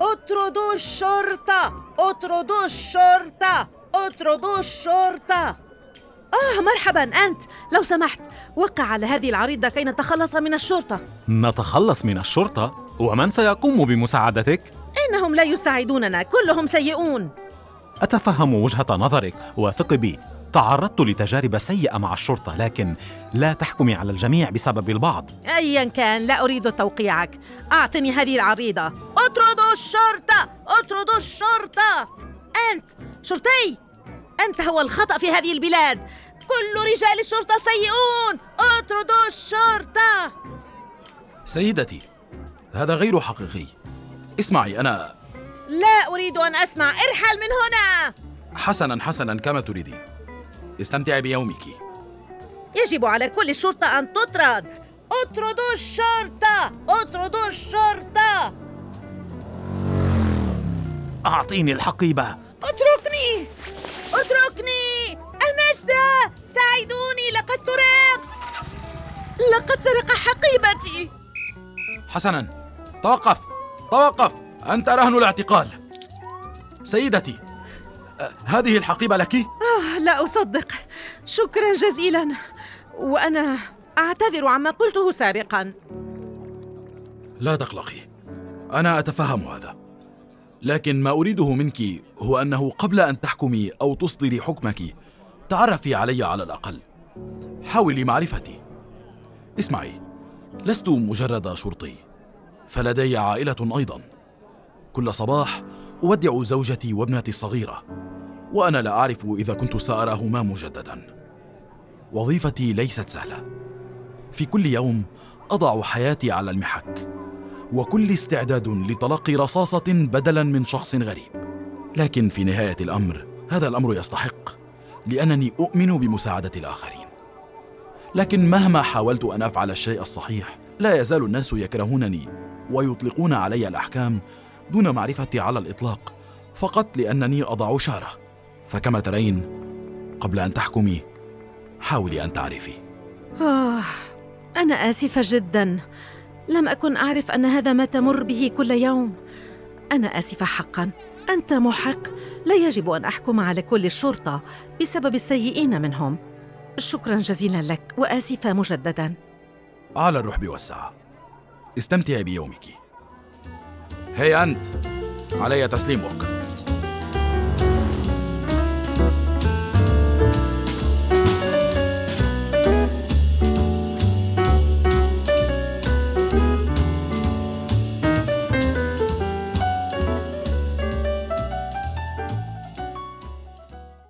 اطردوا الشرطة اطردوا الشرطة اطردوا الشرطة آه مرحبا أنت. لو سمحت وقع على هذه العريضة كي نتخلص من الشرطة. نتخلص من الشرطة؟ ومن سيقوم بمساعدتك؟ إنهم لا يساعدوننا كلهم سيئون. أتفهم وجهة نظرك وثق بي. تعرضت لتجارب سيئة مع الشرطة لكن لا تحكمي على الجميع بسبب البعض. أيا كان لا أريد توقيعك. أعطني هذه العريضة. الشرطة اطردوا الشرطة. أنت شرطي أنت هو الخطأ في هذه البلاد. كل رجال الشرطة سيئون اطردوا الشرطة. سيدتي هذا غير حقيقي. اسمعي أنا لا أريد أن أسمع ارحل من هنا. حسنا حسنا كما تريدين. استمتعي بيومك. يجب على كل الشرطة أن تطرد. اطردوا الشرطة اطردوا الشرطة. أعطيني الحقيبة. أتركني! أتركني! النجدة ساعدوني! لقد سرقت! لقد سرق حقيبتي! حسنا توقف! توقف! أنت رهن الاعتقال. سيدتي أه، هذه الحقيبة لك؟ آه لا أصدق. شكرا جزيلا. وأنا أعتذر عما قلته سابقا لا تقلقي. أنا أتفهم هذا. لكن ما أريده منك هو أنه قبل أن تحكمي أو تصدري حكمك تعرفي علي على الأقل. حاولي معرفتي. اسمعي لست مجرد شرطي فلدي عائلة أيضا. كل صباح أودع زوجتي وابنتي الصغيرة وأنا لا أعرف إذا كنت سأراهما مجددا. وظيفتي ليست سهلة. في كل يوم أضع حياتي على المحك. وكل استعداد لتلقي رصاصة بدلا من شخص غريب. لكن في نهاية الأمر هذا الأمر يستحق لأنني أؤمن بمساعدة الآخرين. لكن مهما حاولت أن أفعل الشيء الصحيح لا يزال الناس يكرهونني ويطلقون علي الأحكام دون معرفتي على الإطلاق فقط لأنني أضع شارة. فكما ترين قبل أن تحكمي حاولي أن تعرفي. آه أنا آسفة جدا. لم أكن أعرف أن هذا ما تمر به كل يوم. أنا آسفة حقا. أنت محق. لا يجب أن أحكم على كل الشرطة بسبب السيئين منهم. شكرا جزيلا لك وآسفة مجددا. على الرحب والسعة. استمتعي بيومك. هيا أنت. علي تسليمك.